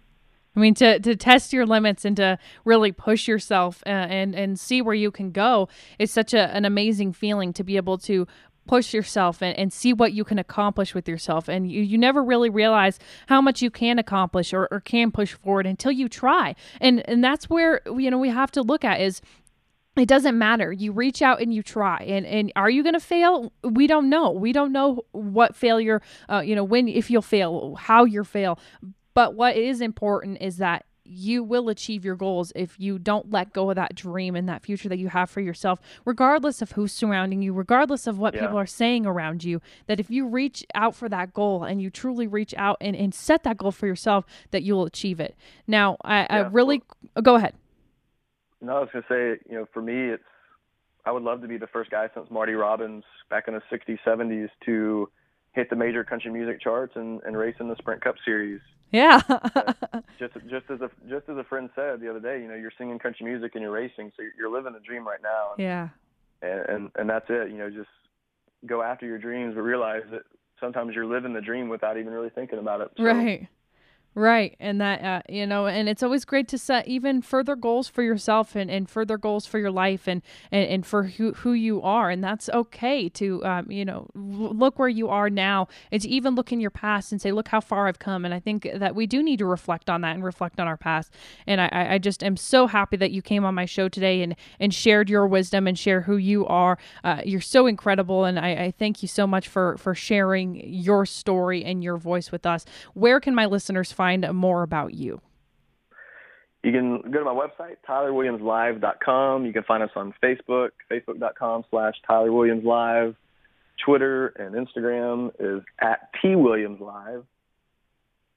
I mean, to, to test your limits and to really push yourself and, uh, and, and see where you can go is such a, an amazing feeling to be able to push yourself and, and see what you can accomplish with yourself. And you, you never really realize how much you can accomplish or, or can push forward until you try. And and that's where you know we have to look at is it doesn't matter. You reach out and you try. And and are you going to fail? We don't know. We don't know what failure uh, you know when if you'll fail how you fail but what is important is that you will achieve your goals if you don't let go of that dream and that future that you have for yourself, regardless of who's surrounding you, regardless of what yeah. people are saying around you. That if you reach out for that goal and you truly reach out and, and set that goal for yourself, that you will achieve it. Now, I, yeah. I really well, go ahead. No, I was going to say, you know, for me, it's I would love to be the first guy since Marty Robbins back in the 60s, 70s to hit the major country music charts and, and race in the Sprint Cup Series. Yeah. uh, just just as a just as a friend said the other day, you know, you're singing country music and you're racing, so you're, living the dream right now. Yeah. And, and and that's it. You know, just go after your dreams, but realize that sometimes you're living the dream without even really thinking about it. So, right. Right. And that, uh, you know, and it's always great to set even further goals for yourself and, and further goals for your life and, and, and for who, who you are. And that's okay to, um, you know, look where you are now to even look in your past and say, look how far I've come. And I think that we do need to reflect on that and reflect on our past. And I, I just am so happy that you came on my show today and, and shared your wisdom and share who you are. Uh, you're so incredible. And I, I thank you so much for, for sharing your story and your voice with us. Where can my listeners find more about you? You can go to my website, tylerwilliamslive.com. You can find us on Facebook, facebook.com slash tylerwilliamslive. Twitter and Instagram is at T Williams Live.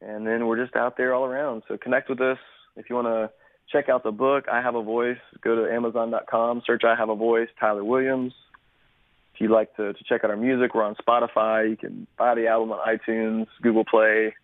And then we're just out there all around. So connect with us. If you want to check out the book, I Have a Voice, go to Amazon.com, search I Have a Voice, Tyler Williams. If you'd like to, to check out our music, we're on Spotify. You can buy the album on iTunes, Google Play,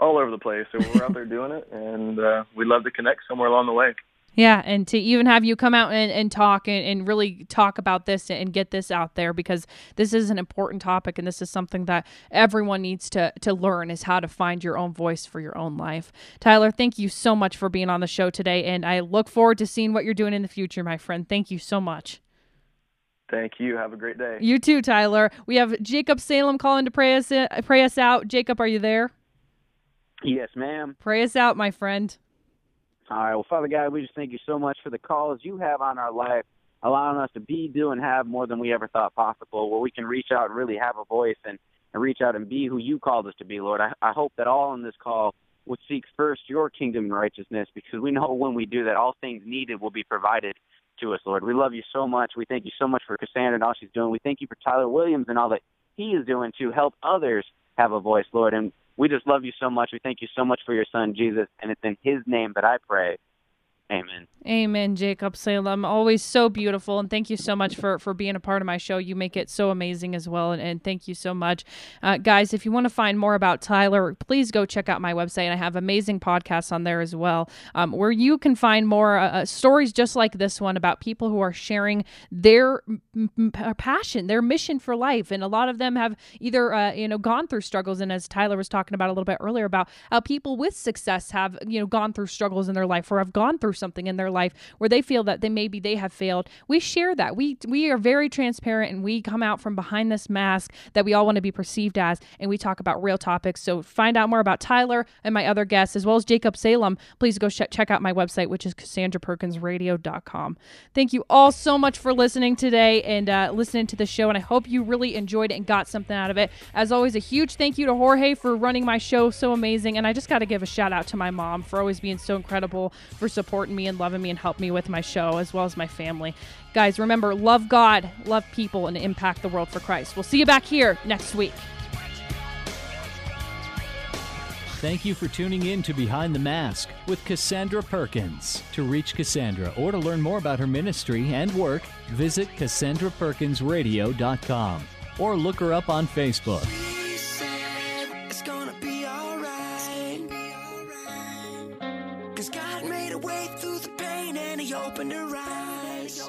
all over the place. So we're out there doing it, and uh, we'd love to connect somewhere along the way. Yeah, and to even have you come out and, and talk and, and really talk about this and get this out there because this is an important topic and this is something that everyone needs to to learn is how to find your own voice for your own life. Tyler, thank you so much for being on the show today and I look forward to seeing what you're doing in the future, my friend. Thank you so much. Thank you. Have a great day. You too, Tyler. We have Jacob Salem calling to pray us pray us out. Jacob, are you there? Yes, ma'am. Pray us out, my friend. All right. Well, Father God, we just thank you so much for the calls you have on our life, allowing us to be, do, and have more than we ever thought possible, where we can reach out and really have a voice and, and reach out and be who you called us to be, Lord. I, I hope that all in this call would seek first your kingdom and righteousness because we know when we do that, all things needed will be provided to us, Lord. We love you so much. We thank you so much for Cassandra and all she's doing. We thank you for Tyler Williams and all that he is doing to help others have a voice, Lord. And we just love you so much. We thank you so much for your son, Jesus. And it's in his name that I pray. Amen. Amen, Jacob Salem. Always so beautiful. And thank you so much for, for being a part of my show. You make it so amazing as well. And, and thank you so much. Uh, guys, if you want to find more about Tyler, please go check out my website. I have amazing podcasts on there as well, um, where you can find more uh, uh stories just like this one about people who are sharing their m- uh, passion, their mission for life. And a lot of them have either, uh, you know, gone through struggles. And as Tyler was talking about a little bit earlier about how people with success have, you know, gone through struggles in their life or have gone through something in their life where they feel that they maybe they have failed. We share that. We we are very transparent and we come out from behind this mask that we all want to be perceived as and we talk about real topics. So find out more about Tyler and my other guests as well as Jacob Salem. Please go sh- check out my website which is cassandraperkinsradio.com. Thank you all so much for listening today and uh, listening to the show and I hope you really enjoyed it and got something out of it. As always a huge thank you to Jorge for running my show so amazing and I just got to give a shout out to my mom for always being so incredible for supporting supporting me and loving me and help me with my show as well as my family. Guys, remember, love God, love people, and impact the world for Christ. We'll see you back here next week. Thank you for tuning in to Behind the Mask with Cassandra Perkins. To reach Cassandra or to learn more about her ministry and work, visit CassandraPerkinsRadio.com or look her up on Facebook. way through the pain and he opened her eyes.